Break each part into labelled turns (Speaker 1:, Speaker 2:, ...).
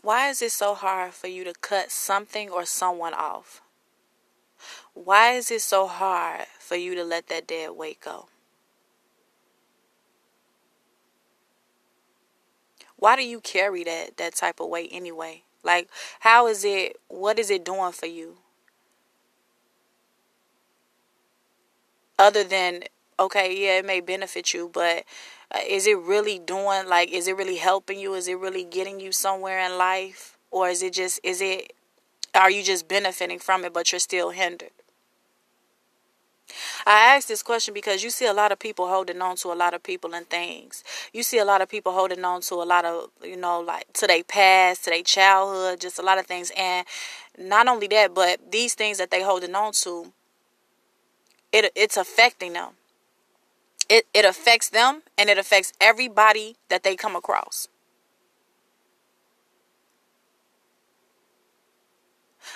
Speaker 1: Why is it so hard for you to cut something or someone off? Why is it so hard for you to let that dead weight go? Why do you carry that that type of weight anyway? Like how is it what is it doing for you? Other than okay, yeah, it may benefit you, but uh, is it really doing like is it really helping you? Is it really getting you somewhere in life? Or is it just is it are you just benefiting from it but you're still hindered? I ask this question because you see a lot of people holding on to a lot of people and things. You see a lot of people holding on to a lot of, you know, like to their past, to their childhood, just a lot of things. And not only that, but these things that they holding on to, it it's affecting them it, it affects them and it affects everybody that they come across.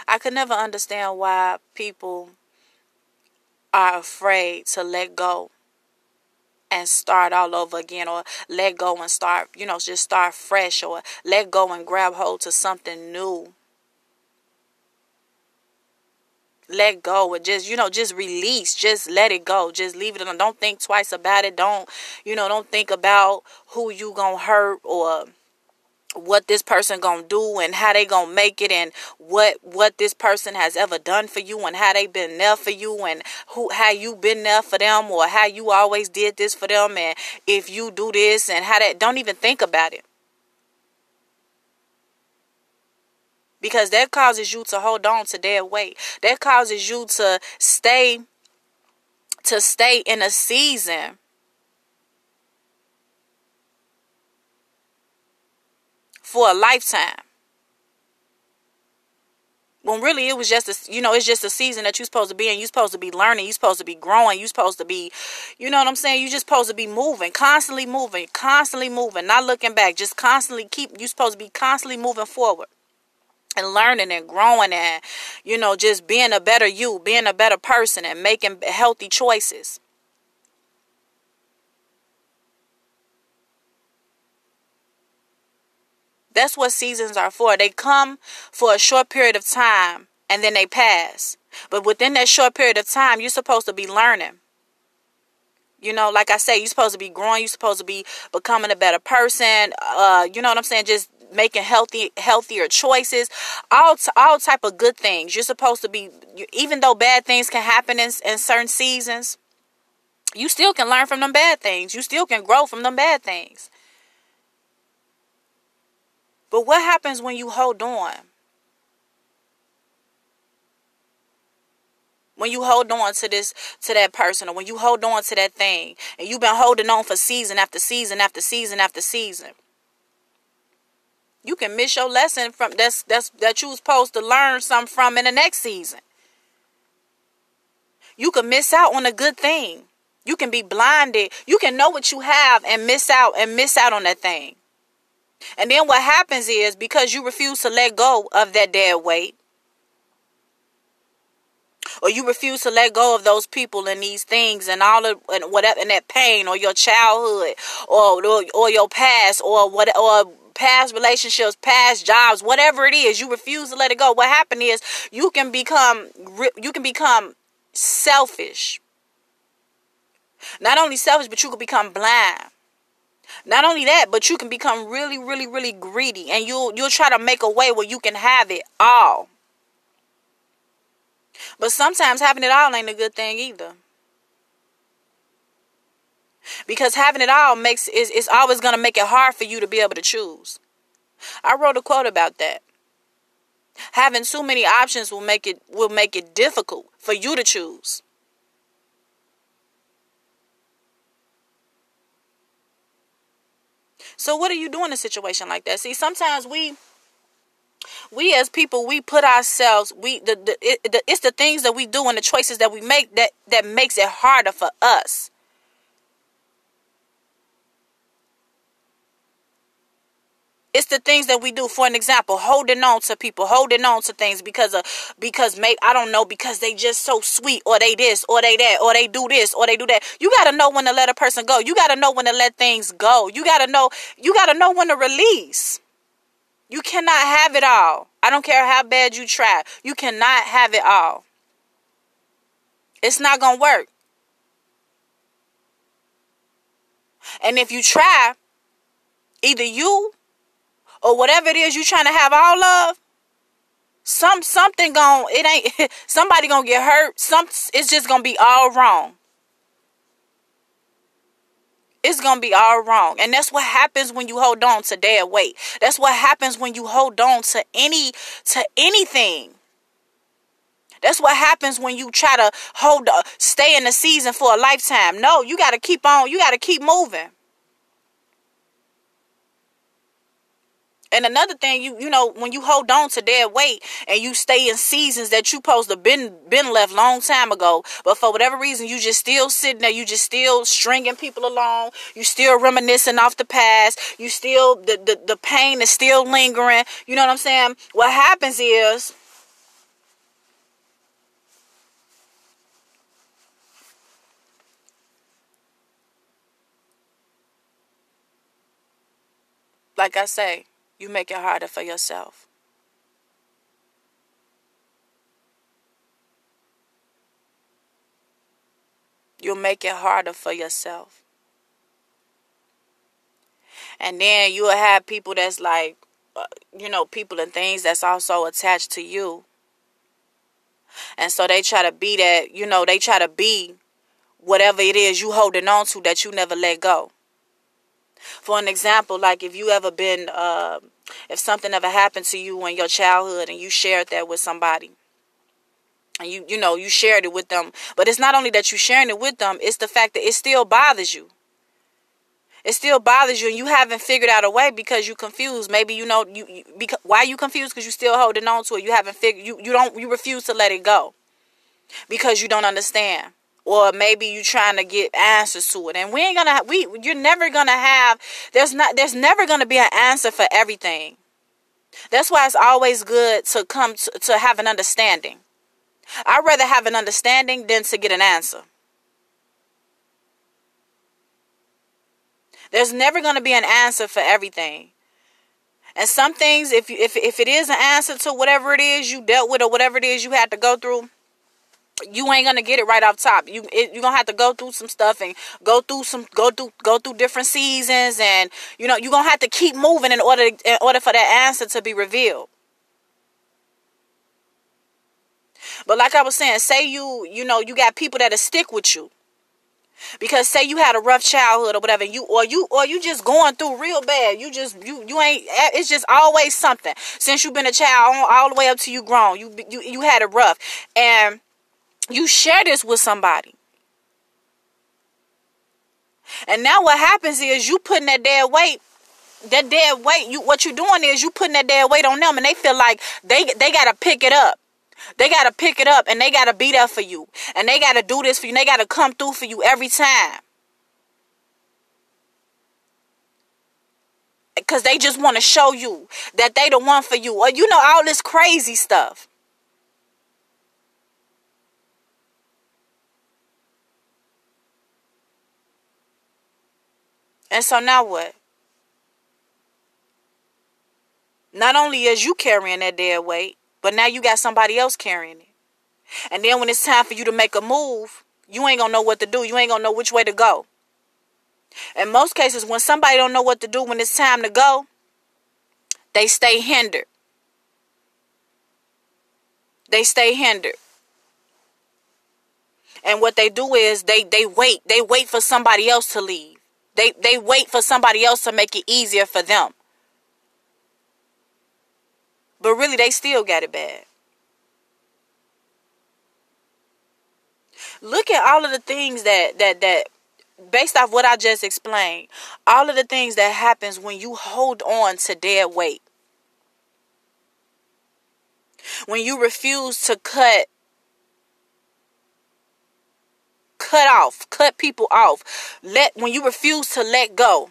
Speaker 1: I could never understand why people are afraid to let go and start all over again or let go and start, you know, just start fresh or let go and grab hold to something new let go and just you know just release just let it go just leave it alone. Don't think twice about it. Don't you know don't think about who you gonna hurt or what this person gonna do and how they gonna make it and what what this person has ever done for you and how they been there for you and who how you been there for them or how you always did this for them and if you do this and how that don't even think about it because that causes you to hold on to their weight. That causes you to stay to stay in a season for a lifetime. When really it was just a, you know, it's just a season that you're supposed to be in. You're supposed to be learning. You're supposed to be growing. You're supposed to be, you know what I'm saying? You're just supposed to be moving, constantly moving, constantly moving, not looking back. Just constantly keep, you're supposed to be constantly moving forward and learning and growing and you know just being a better you being a better person and making healthy choices that's what seasons are for they come for a short period of time and then they pass but within that short period of time you're supposed to be learning you know, like I say, you're supposed to be growing. You're supposed to be becoming a better person. Uh, you know what I'm saying? Just making healthy healthier choices all all type of good things. You're supposed to be even though bad things can happen in, in certain seasons you still can learn from them bad things. You still can grow from them bad things. But what happens when you hold on? When you hold on to this to that person or when you hold on to that thing and you've been holding on for season after season after season after season you can miss your lesson from that's that's that you was supposed to learn something from in the next season. You can miss out on a good thing. You can be blinded. You can know what you have and miss out and miss out on that thing. And then what happens is because you refuse to let go of that dead weight, or you refuse to let go of those people and these things and all of and whatever and that pain or your childhood or or, or your past or what or past relationships, past jobs, whatever it is, you refuse to let it go. What happened is you can become you can become selfish. Not only selfish, but you can become blind. Not only that, but you can become really, really, really greedy, and you'll you'll try to make a way where you can have it all. But sometimes having it all ain't a good thing either. Because having it all makes is it's always going to make it hard for you to be able to choose. I wrote a quote about that. Having too many options will make it will make it difficult for you to choose. So what are you doing in a situation like that? See, sometimes we we as people we put ourselves we the, the, it, the it's the things that we do and the choices that we make that that makes it harder for us It's the things that we do. For an example, holding on to people, holding on to things because of because maybe I don't know because they just so sweet or they this or they that or they do this or they do that. You got to know when to let a person go. You got to know when to let things go. You got to know you got to know when to release. You cannot have it all. I don't care how bad you try. You cannot have it all. It's not to work. And if you try, either you or whatever it is you're trying to have all of, some something going it ain't somebody gonna get hurt. Some it's just gonna be all wrong. It's gonna be all wrong. And that's what happens when you hold on to dead weight. That's what happens when you hold on to any to anything. That's what happens when you try to hold uh, stay in the season for a lifetime. No, you got to keep on. You got to keep moving. And another thing, you you know, when you hold on to dead weight and you stay in seasons that you supposed to been been left long time ago, but for whatever reason you just still sitting there, you just still stringing people along, you still reminiscing off the past, you still the the, the pain is still lingering. You know what I'm saying? What happens is like I say, you make it harder for yourself. You'll make it harder for yourself. And then you'll have people that's like, uh, you know, people and things that's also attached to you. And so they try to be that, you know, they try to be whatever it is you holding on to that you never let go. For an example, like if you ever been, uh, if something ever happened to you in your childhood and you shared that with somebody, and you you know you shared it with them, but it's not only that you sharing it with them, it's the fact that it still bothers you. It still bothers you, and you haven't figured out a way because you confused. Maybe you know you, you because why you confused because you still holding on to it. You haven't figured you you don't you refuse to let it go because you don't understand or maybe you're trying to get answers to it. And we ain't gonna we you're never gonna have there's not there's never gonna be an answer for everything. That's why it's always good to come to, to have an understanding. I'd rather have an understanding than to get an answer. There's never gonna be an answer for everything. And some things if you if, if it is an answer to whatever it is you dealt with or whatever it is you had to go through you ain't gonna get it right off top. You it, you're gonna have to go through some stuff and go through some go through go through different seasons, and you know you're gonna have to keep moving in order in order for that answer to be revealed. But like I was saying, say you you know you got people that'll stick with you. Because say you had a rough childhood or whatever, you or you or you just going through real bad. You just you you ain't. Eh, it's just always something since you've been a child all the way up to you grown. You you you had it rough, and you share this with somebody. And now what happens is you putting that dead weight, that dead weight, you what you're doing is you putting that dead weight on them and they feel like they they gotta pick it up. They gotta pick it up and they gotta be there for you. And they gotta do this for you. they gotta come through for you every time. Cause they just want to show you that they the one for you. Or you know, all this crazy stuff. And so now what? Not only is you carrying that dead weight, but now you got somebody else carrying it. And then when it's time for you to make a move, you ain't gonna know what to do. You ain't gonna know which way to go. In most cases, when somebody don't know what to do when it's time to go, they stay hindered. They stay hindered. And what they do is they they wait. They wait for somebody else to leave. They they wait for somebody else to make it easier for them. But really they still got it bad. Look at all of the things that that that based off what I just explained, all of the things that happens when you hold on to dead weight. When you refuse to cut cut off, cut people off. Let when you refuse to let go.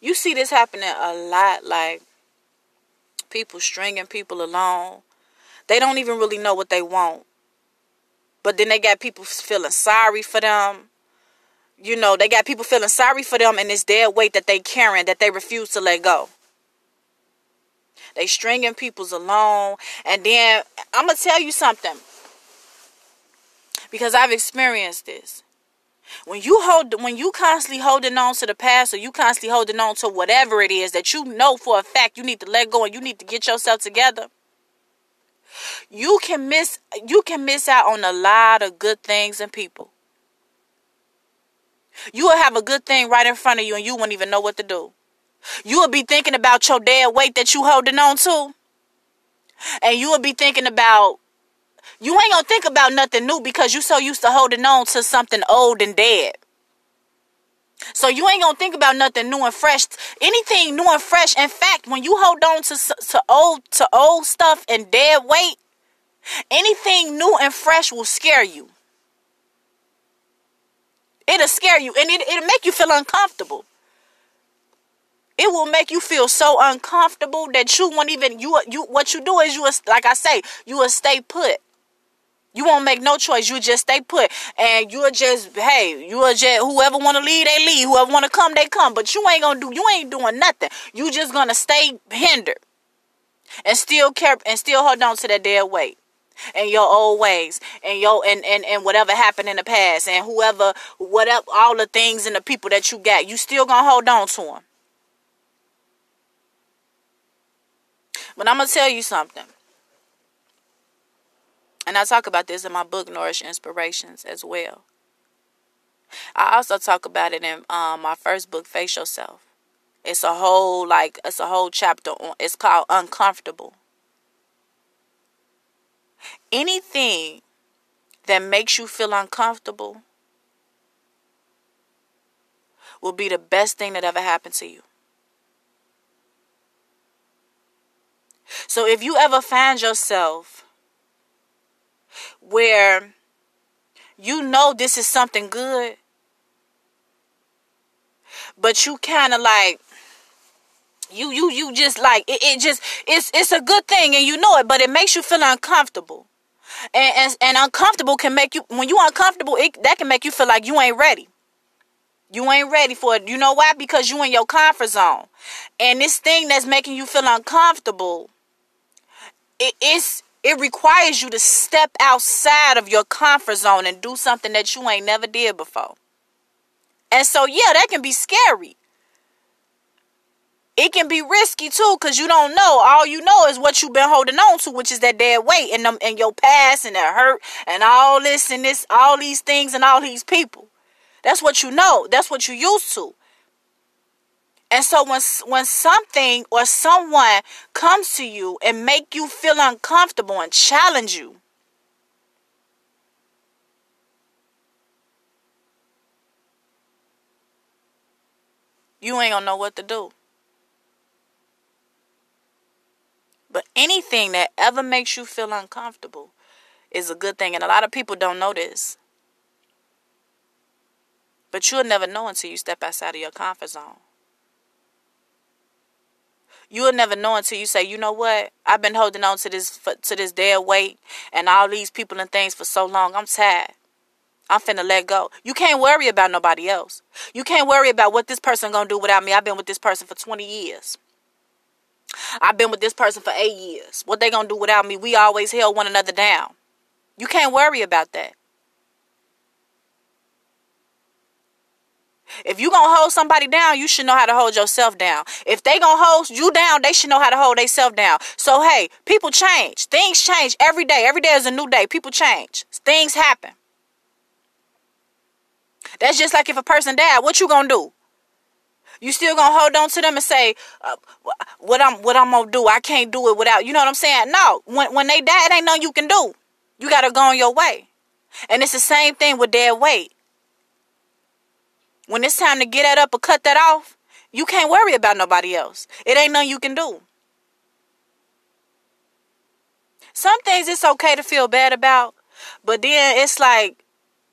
Speaker 1: You see this happening a lot like people stringing people along. They don't even really know what they want. But then they got people feeling sorry for them. you know, they got people feeling sorry for them and it's their weight that they carrying that they refuse to let go. They stringing people's along. And then I'm gonna tell you something. Because I've experienced this. When you hold when you constantly holding on to the past or you constantly holding on to whatever it is that you know for a fact you need to let go and you need to get yourself together, you can miss you can miss out on a lot of good things and people. You will have a good thing right in front of you and you won't even know what to do. You will be thinking about your dead weight that you holding on to. And you will be thinking about you ain't gonna think about nothing new because you so used to holding on to something old and dead. So you ain't gonna think about nothing new and fresh. Anything new and fresh. In fact, when you hold on to to old to old stuff and dead weight, anything new and fresh will scare you. It'll scare you and it, it'll make you feel uncomfortable. It will make you feel so uncomfortable that you won't even you you what you do is you like I say you will stay put. You won't make no choice. You just stay put, and you'll just hey, you'll just whoever want to leave, they leave. Whoever want to come, they come. But you ain't gonna do. You ain't doing nothing. You just gonna stay hindered, and still care and still hold on to that dead weight and your old ways and your and, and and whatever happened in the past and whoever whatever all the things and the people that you got you still gonna hold on to them but i'm gonna tell you something. And i talk about this in my book nourish inspirations as well. I also talk about it in um, my first book face yourself. It's a whole like it's a whole chapter on it's called uncomfortable. Anything that makes you feel uncomfortable will be the best thing that ever happened to you. So if you ever find yourself where you know this is something good, but you kind of like you you you just like it, it just it's it's a good thing and you know it, but it makes you feel uncomfortable. And, and, and uncomfortable can make you when you uncomfortable it, that can make you feel like you ain't ready. You ain't ready for it. You know why? Because you in your comfort zone. And this thing that's making you feel uncomfortable it is it requires you to step outside of your comfort zone and do something that you ain't never did before. And so yeah that can be scary. It can be risky too because you don't know. All you know is what you've been holding on to which is that dead weight and them and your past and that hurt and all this and this all these things and all these people. That's what you know. That's what you used to and so when when something or someone comes to you and make you feel uncomfortable and challenge you you ain't gonna know what to do But anything that ever makes you feel uncomfortable is a good thing. And a lot of people don't know this. But you'll never know until you step outside of your comfort zone. You'll never know until you say, you know what? I've been holding on to this to this dead weight and all these people and things for so long. I'm tired. I'm finna let go. You can't worry about nobody else. You can't worry about what this person gonna do without me. I've been with this person for 20 years. I've been with this person for eight years. What they gonna do without me? We always held one another down. You can't worry about that. If you gonna hold somebody down, you should know how to hold yourself down. If they gonna hold you down, they should know how to hold themselves down. So hey, people change. Things change every day. Every day is a new day. People change. Things happen. That's just like if a person died. What you gonna do? You still gonna hold on to them and say uh, what I'm what I'm gonna do? I can't do it without. You know what I'm saying? No. When when they die, it ain't nothing you can do. You gotta go on your way. And it's the same thing with dead weight. When it's time to get that up or cut that off, you can't worry about nobody else. It ain't nothing you can do. Some things it's okay to feel bad about, but then it's like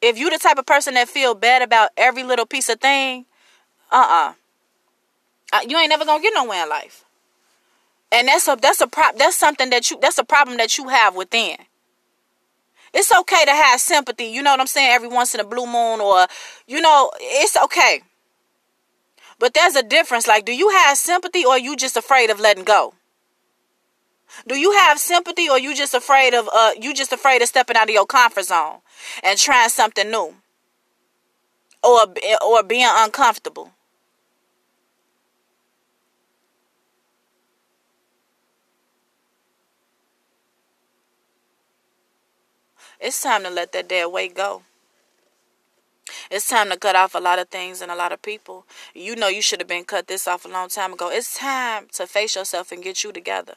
Speaker 1: if you the type of person that feel bad about every little piece of thing, uh-uh uh, you ain't never gonna get nowhere in life. And that's a that's a prop that's something that you that's a problem that you have within. It's okay to have sympathy, you know what I'm saying, every once in a blue moon or you know, it's okay. But there's a difference. Like, do you have sympathy or you just afraid of letting go? Do you have sympathy or you just afraid of uh you just afraid of stepping out of your comfort zone and trying something new? Or or being uncomfortable? It's time to let that dead weight go. It's time to cut off a lot of things and a lot of people. You know you should have been cut this off a long time ago. It's time to face yourself and get you together.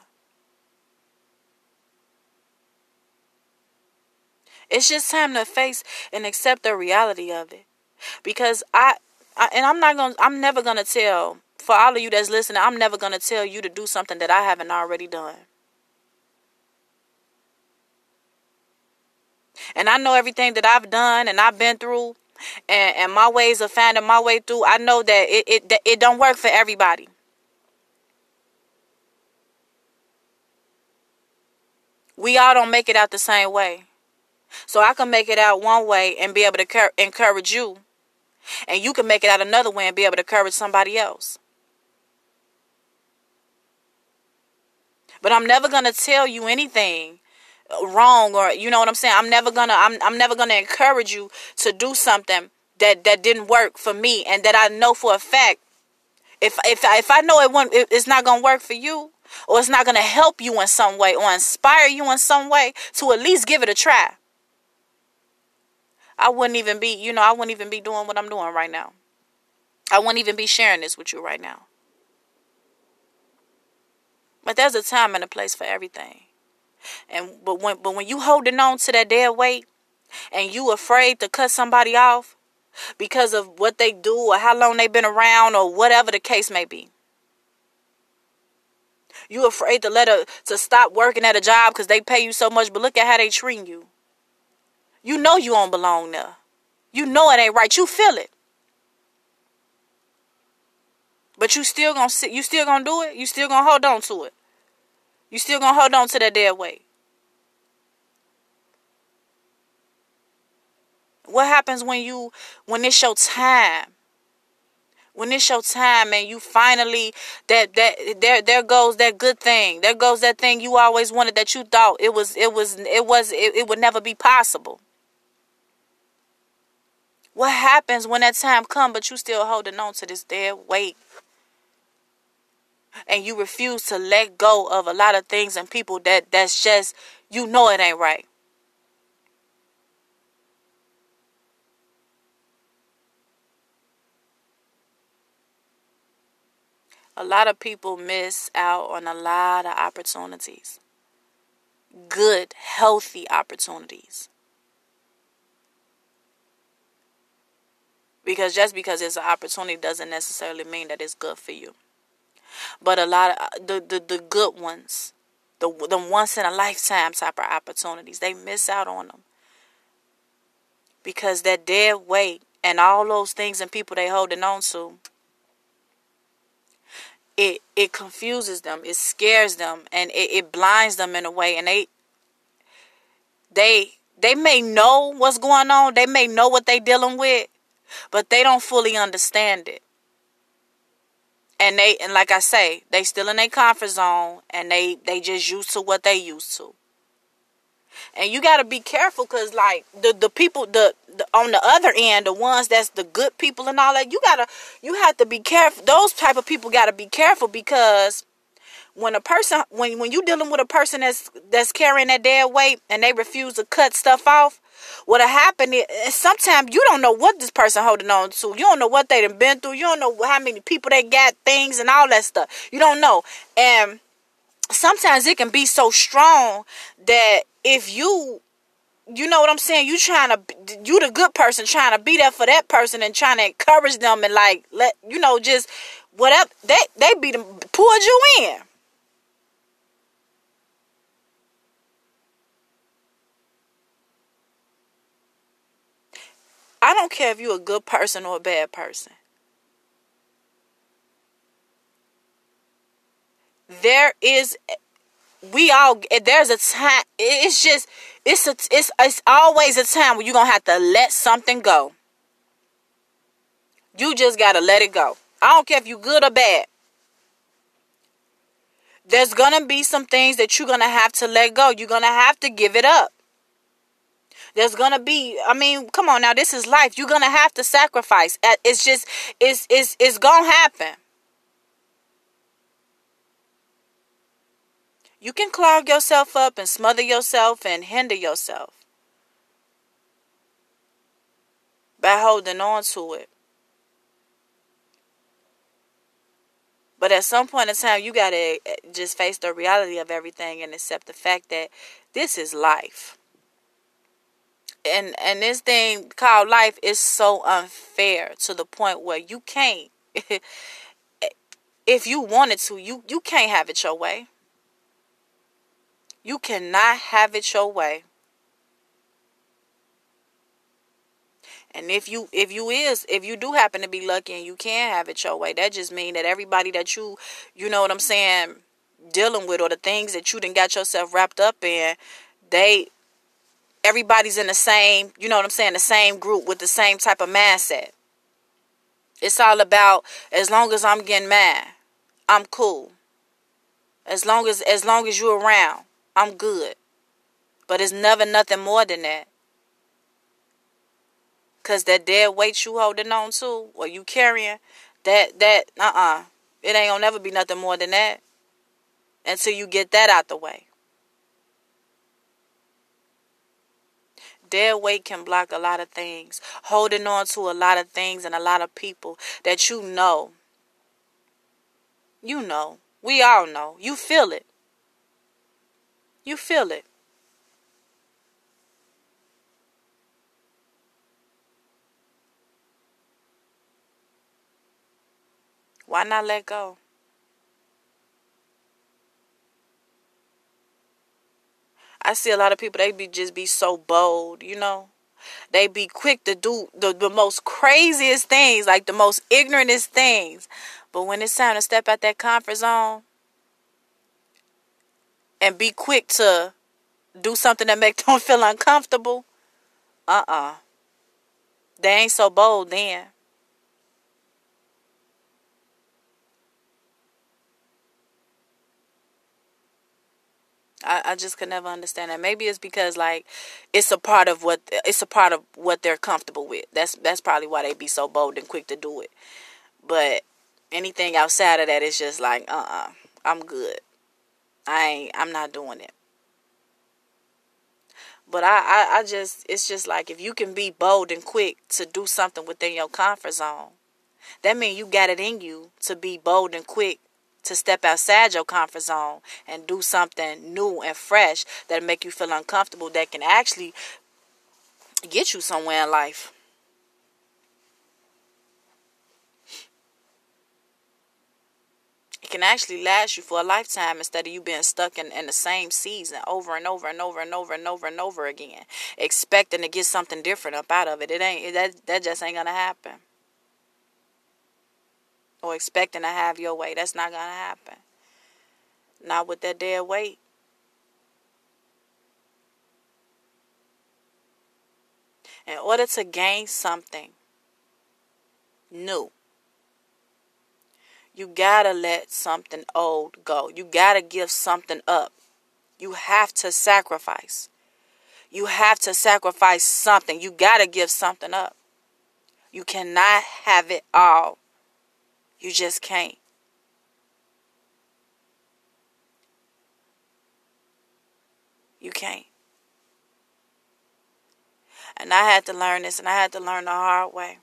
Speaker 1: It's just time to face and accept the reality of it. Because I, I and I'm not going to I'm never going to tell for all of you that's listening, I'm never going to tell you to do something that I haven't already done. And I know everything that I've done and I've been through and, and my ways of finding my way through, I know that it, it, it don't work for everybody. We all don't make it out the same way. So I can make it out one way and be able to encourage you. And you can make it out another way and be able to encourage somebody else. But I'm never going to tell you anything wrong or you know what I'm saying. I'm never gonna I'm I'm never gonna encourage you to do something that that didn't work for me and that I know for a fact if if if I know it won't it's not gonna work for you or it's not gonna help you in some way or inspire you in some way to at least give it a try. I wouldn't even be you know I wouldn't even be doing what I'm doing right now. I wouldn't even be sharing this with you right now. But there's a time and a place for everything. And but when but when you holding on to that dead weight and you afraid to cut somebody off because of what they do or how long they've been around or whatever the case may be. You afraid to let her to stop working at a job because they pay you so much, but look at how they treat you. You know you don't belong there. You know it ain't right. You feel it. But you still gonna sit you still gonna do it? You still gonna hold on to it. You still gonna hold on to that dead weight. What happens when you when it's your time? When it's your time and you finally that that there there goes that good thing. There goes that thing you always wanted that you thought it was it was it was it, it would never be possible. What happens when that time come but you still holding on to this dead weight? And you refuse to let go of a lot of things and people that that's just you know it ain't right. A lot of people miss out on a lot of opportunities. Good, healthy opportunities. Because just because it's an opportunity doesn't necessarily mean that it's good for you. But a lot of uh, the, the, the good ones, the, the once in a lifetime type of opportunities, they miss out on them. Because that dead weight and all those things and people they holding on to, it it confuses them, it scares them, and it, it blinds them in a way, and they they they may know what's going on, they may know what they dealing with, but they don't fully understand it and they and like I say, they still in their comfort zone and they they just used to what they used to. And you got to be careful cuz like the the people the, the on the other end, the ones that's the good people and all that, you got to you have to be careful. Those type of people got to be careful because when a person when when you dealing with a person that's that's carrying that dead weight and they refuse to cut stuff off, What'll happen is sometimes you don't know what this person holding on to. You don't know what they done been through. You don't know how many people they got, things and all that stuff. You don't know. And sometimes it can be so strong that if you you know what I'm saying? You trying to, you the good person trying to be there for that person and trying to encourage them and like let you know just whatever they they be them pulled you in. I don't care if you're a good person or a bad person. There is we all there's a time it's just it's a, it's it's always a time where you're gonna have to let something go. You just gotta let it go. I don't care if you're good or bad. There's gonna be some things that you're gonna have to let go. You're gonna have to give it up there's gonna be i mean come on now this is life you're gonna have to sacrifice it's just it's it's it's gonna happen You can clog yourself up and smother yourself and hinder yourself by holding on to it. But at some point in time, you got to eh, just face the reality of everything and accept the fact that this is life. And and this thing called life is so unfair to the point where you can't if you wanted to, you you can't have it your way. You cannot have it your way. And if you if you is if you do happen to be lucky and you can have it your way, that just mean that everybody that you you know what I'm saying dealing with or the things that you didn't got yourself wrapped up in, they everybody's in the same, you know what I'm saying, the same group with the same type of mindset. It's all about as long as I'm getting mad, I'm cool. As long as as long as you're around. I'm good. But it's never nothing more than that. Cause that dead weight you holding on to or you carrying, that that uh uh It ain't gonna never be nothing more than that. Until you get that out the way. Dead weight can block a lot of things. Holding on to a lot of things and a lot of people that you know. You know. We all know. You feel it. You feel it. Why not let go? I see a lot of people they be just be so bold, you know. They be quick to do the, the most craziest things, like the most ignorantest things. But when it's time to step out that comfort zone, and be quick to do something that make them feel uncomfortable, uh-uh. They ain't so bold then. I, I just could never understand that. Maybe it's because like it's a part of what it's a part of what they're comfortable with. That's that's probably why they be so bold and quick to do it. But anything outside of that is just like uh uh-uh, uh, i am good. I ain't, I'm not doing it. But I, I, I just, it's just like if you can be bold and quick to do something within your comfort zone, that means you got it in you to be bold and quick to step outside your comfort zone and do something new and fresh that make you feel uncomfortable that can actually get you somewhere in life. It can actually last you for a lifetime instead of you being stuck in, in the same season over and over and over and over and over and over again, expecting to get something different up out of it. It ain't that that just ain't gonna happen. Or expecting to have your way. That's not gonna happen. Not with that dead weight. In order to gain something new you gotta let something old go. You gotta give something up. You have to sacrifice. You have to sacrifice something. You gotta give something up. You cannot have it all. You just can't. You can't. And I had to learn this, and I had to learn the hard way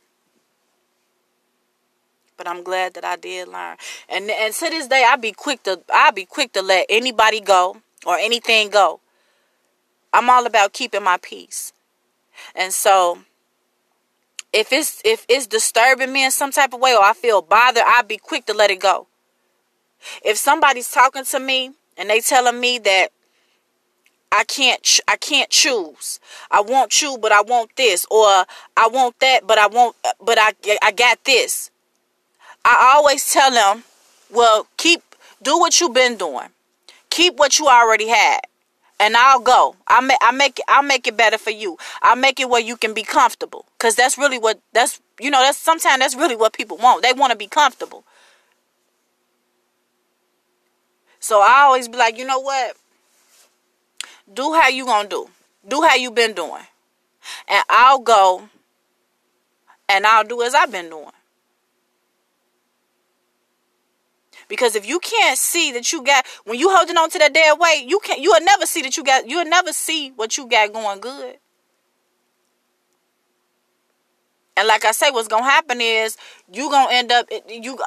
Speaker 1: but I'm glad that I did learn. And and to this day, I be quick to I be quick to let anybody go or anything go. I'm all about keeping my peace, and so if it's if it's disturbing me in some type of way or I feel bothered, I'd be quick to let it go. If somebody's talking to me and they telling me that I can't I can't choose. I want you, but I want this, or I want that, but I want but I I got this. I always tell them, well, keep do what you've been doing. Keep what you already had. And I'll go. I make I make I'll make it better for you. I'll make it where you can be comfortable. Cause that's really what that's you know, that's sometimes that's really what people want. They want to be comfortable. So I always be like, you know what? Do how you gonna do. Do how you been doing. And I'll go and I'll do as I've been doing. Because if you can't see that you got when you holding on to that dead weight, you can't you'll never see that you got you'll never see what you got going good. And like I say, what's gonna happen is you gonna end up you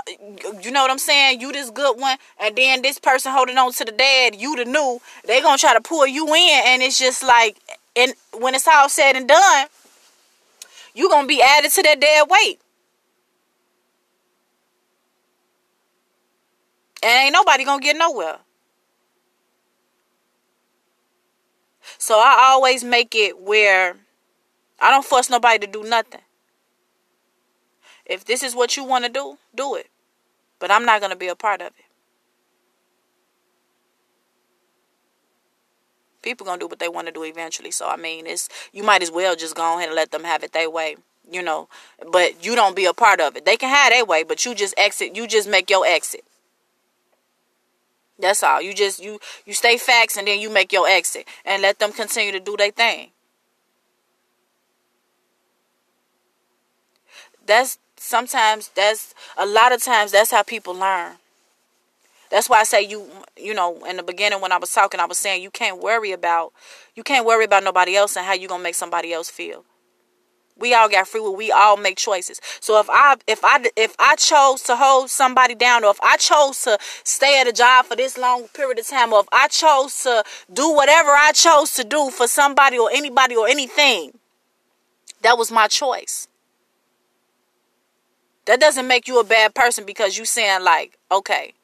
Speaker 1: you know what I'm saying? You this good one, and then this person holding on to the dead, you the new. They gonna try to pull you in, and it's just like, and when it's all said and done, you gonna be added to that dead weight. And ain't nobody gonna get nowhere. So I always make it where I don't force nobody to do nothing. If this is what you want to do, do it. But I'm not going to be a part of it. People going to do what they want to do eventually. So I mean, it's you might as well just go ahead and let them have it their way, you know. But you don't be a part of it. They can have their way, but you just exit. You just make your exit. That's all. You just you you stay facts and then you make your exit and let them continue to do their thing. That's sometimes that's a lot of times that's how people learn. That's why I say you you know in the beginning when I was talking I was saying you can't worry about you can't worry about nobody else and how you going to make somebody else feel. We all got free will. We all make choices. So if I if I if I chose to hold somebody down, or if I chose to stay at a job for this long period of time, or if I chose to do whatever I chose to do for somebody or anybody or anything, that was my choice. That doesn't make you a bad person because you saying like, okay,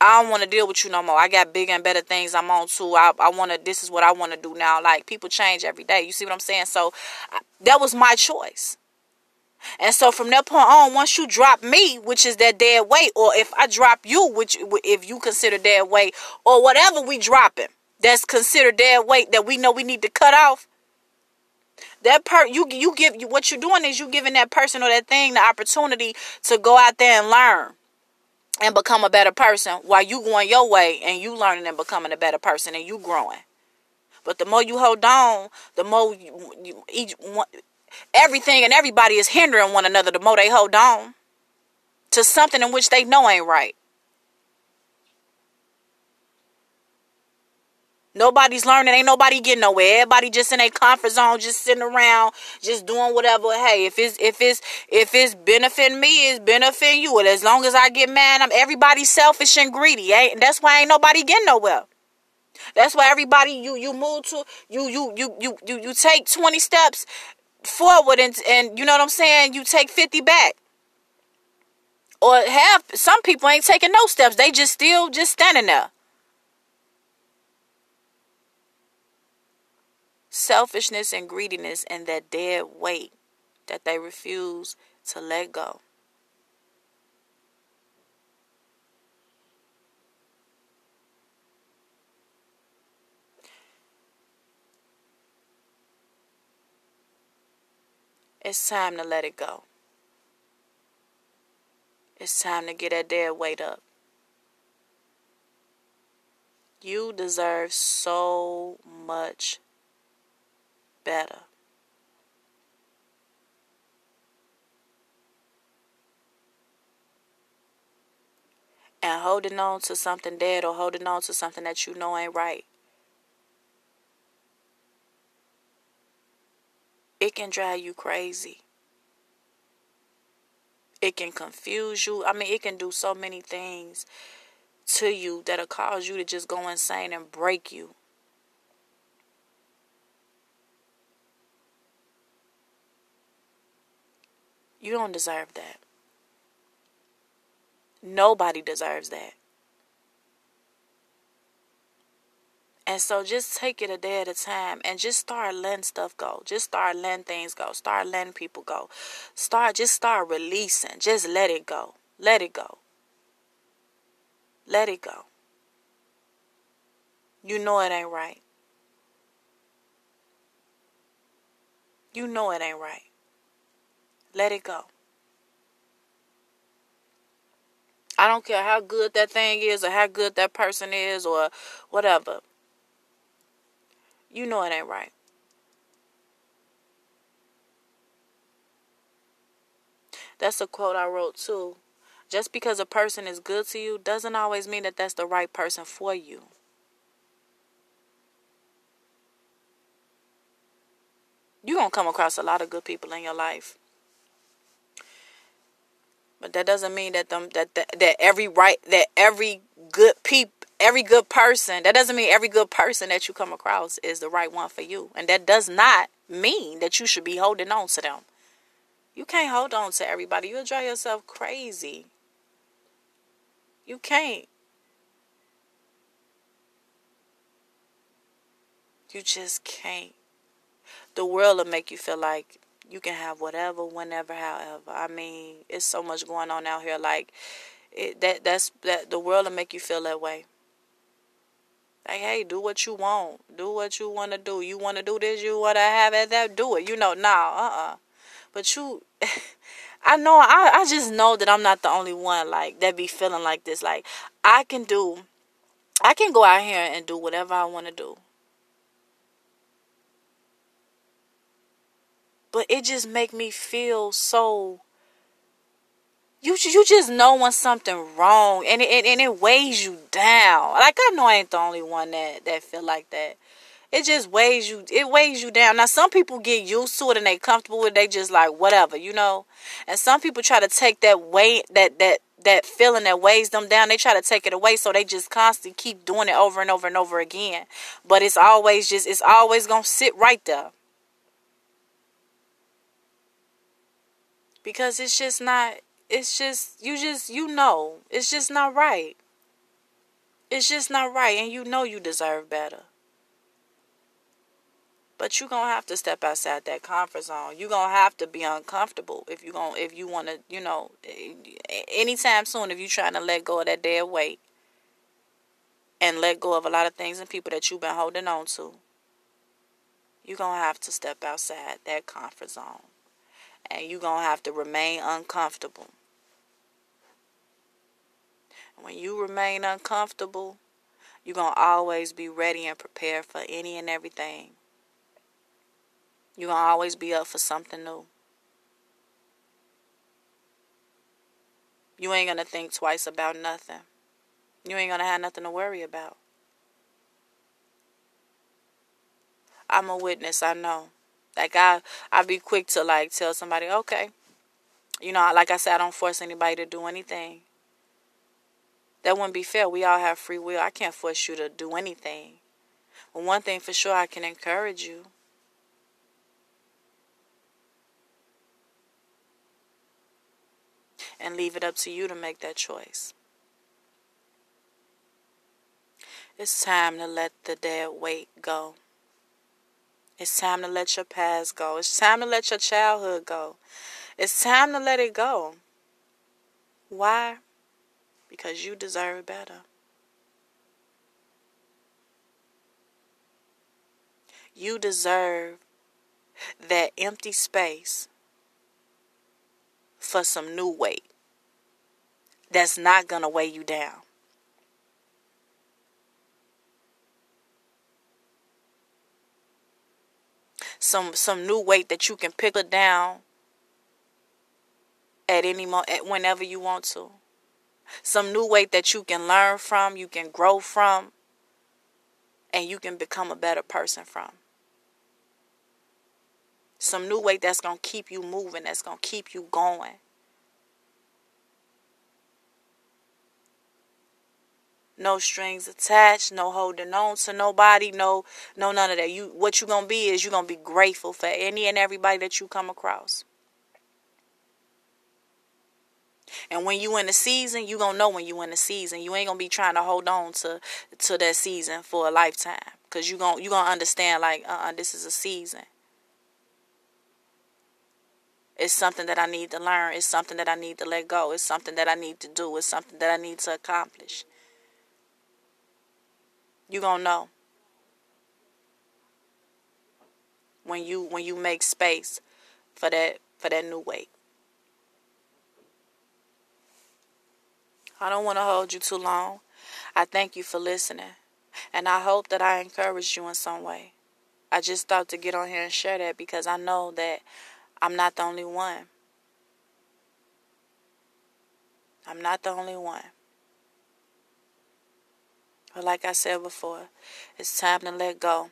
Speaker 1: I don't want to deal with you no more. I got bigger and better things I'm on to. I, I want to, this is what I want to do now. Like, people change every day. You see what I'm saying? So, I, that was my choice. And so from that point on, once you drop me, which is that dead weight, or if I drop you, which if you consider dead weight, or whatever we dropping that's considered dead weight that we know we need to cut off, that per you you give you what you're doing is you giving that person or that thing the opportunity to go out there and learn and become a better person while you going your way and you learning and becoming a better person and you growing. But the more you hold on, the more you, you each one, everything and everybody is hindering one another. The more they hold on to something in which they know ain't right. Nobody's learning. Ain't nobody getting nowhere. Everybody just in a comfort zone, just sitting around, just doing whatever. Hey, if it's if it's if it's benefiting me, it's benefiting you. And as long as I get mad, I'm everybody's selfish and greedy. Ain't that's why ain't nobody getting nowhere. That's why everybody you you move to you you you you you you take twenty steps forward and and you know what I'm saying. You take fifty back. Or have some people ain't taking no steps. They just still just standing there. Selfishness and greediness and that dead weight that they refuse to let go. It's time to let it go. It's time to get that dead weight up. You deserve so much better. And holding on to something dead or holding on to something that you know ain't right. It can drive you crazy. It can confuse you. I mean, it can do so many things to you that'll cause you to just go insane and break you. You don't deserve that. Nobody deserves that. And so just take it a day at a time and just start letting stuff go. Just start letting things go. Start letting people go. Start just start releasing. Just let it go. Let it go. Let it go. You know it ain't right. You know it ain't right. Let it go. I don't care how good that thing is or how good that person is or whatever. You know it ain't right. That's a quote I wrote too. Just because a person is good to you doesn't always mean that that's the right person for you. You're going to come across a lot of good people in your life. But that doesn't mean that them that, that that every right that every good peep every good person that doesn't mean every good person that you come across is the right one for you. And that does not mean that you should be holding on to them. You can't hold on to everybody. You'll drive yourself crazy. You can't. You just can't. The world will make you feel like you can have whatever, whenever, however. I mean, it's so much going on out here. Like it, that. That's that. The world will make you feel that way. Like, hey, do what you want. Do what you want to do. You want to do this. You want to have it. That do it. You know, nah, uh, uh But you, I know. I, I just know that I'm not the only one. Like that be feeling like this. Like I can do. I can go out here and do whatever I want to do. But it just make me feel so you you just know when something wrong and it, and it weighs you down. Like i know i ain't the only one that that feel like that. It just weighs you it weighs you down. Now some people get used to it and they comfortable with it they just like whatever you know? And some people try to take that weight that that that feeling that weighs them down they try to take it away so they just constantly keep doing it over and over and over again. But it's always just it's always gonna sit right there because it's just not it's just you just you know it's just not right. It's just not right and you know you deserve better. But you're gonna have to step outside that comfort zone. You're gonna have to be uncomfortable if you gonna if you want to you know anytime soon if you're trying to let go of that dead weight and let go of a lot of things and people that you've been holding on to you're gonna have to step outside that comfort zone and you're going to have to remain uncomfortable. When you remain uncomfortable, you're going to always be ready and prepared for any and everything. You're going to always be up for something new. You ain't going to think twice about nothing. You ain't going to have nothing to worry about. I'm a witness, I know. Like I I be quick to like tell somebody, okay. You know, like I said, I don't force anybody to do anything. That wouldn't be fair. We all have free will. I can't force you to do anything. But one thing for sure, I can encourage you. And leave it up to you to make that choice. It's time to let the dead weight go. It's time to let your past go. It's time to let your childhood go. It's time to let it go. Why? Because you deserve better. You deserve that empty space for some new weight that's not going to weigh you down. Some some new weight that you can pick it down at any mo at whenever you want to. Some new weight that you can learn from, you can grow from, and you can become a better person from. Some new weight that's going to keep you moving, that's going to keep you going. No strings attached, no holding on to nobody, no no none of that. You what you gonna be is you gonna be grateful for any and everybody that you come across. And when you in the season, you gonna know when you in the season. You ain't gonna be trying to hold on to to that season for a lifetime. Cause you gonna you gonna understand like uh uh this is a season. It's something that I need to learn. It's something that I need to let go. It's something that I need to do. It's something that I need to accomplish you gonna know when you when you make space for that for that new weight. I don't want to hold you too long. I thank you for listening, and I hope that I encouraged you in some way. I just thought to get on here and share that because I know that I'm not the only one. I'm not the only one. But like I said before, it's time to let go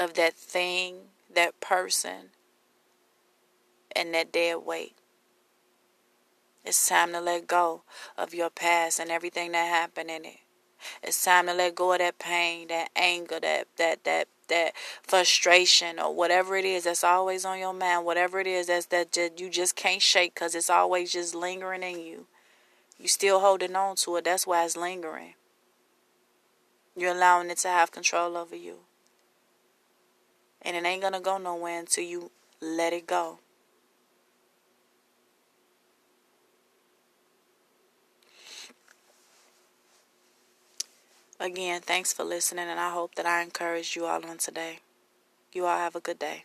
Speaker 1: of that thing, that person, and that dead weight. It's time to let go of your past and everything that happened in it. It's time to let go of that pain, that anger, that that that that frustration or whatever it is that's always on your mind, whatever it is that's that you just can't shake cuz it's always just lingering in you. You still holding on to it. That's why it's lingering. You're allowing it to have control over you. And it ain't going to go nowhere until you let it go. Again, thanks for listening, and I hope that I encouraged you all on today. You all have a good day.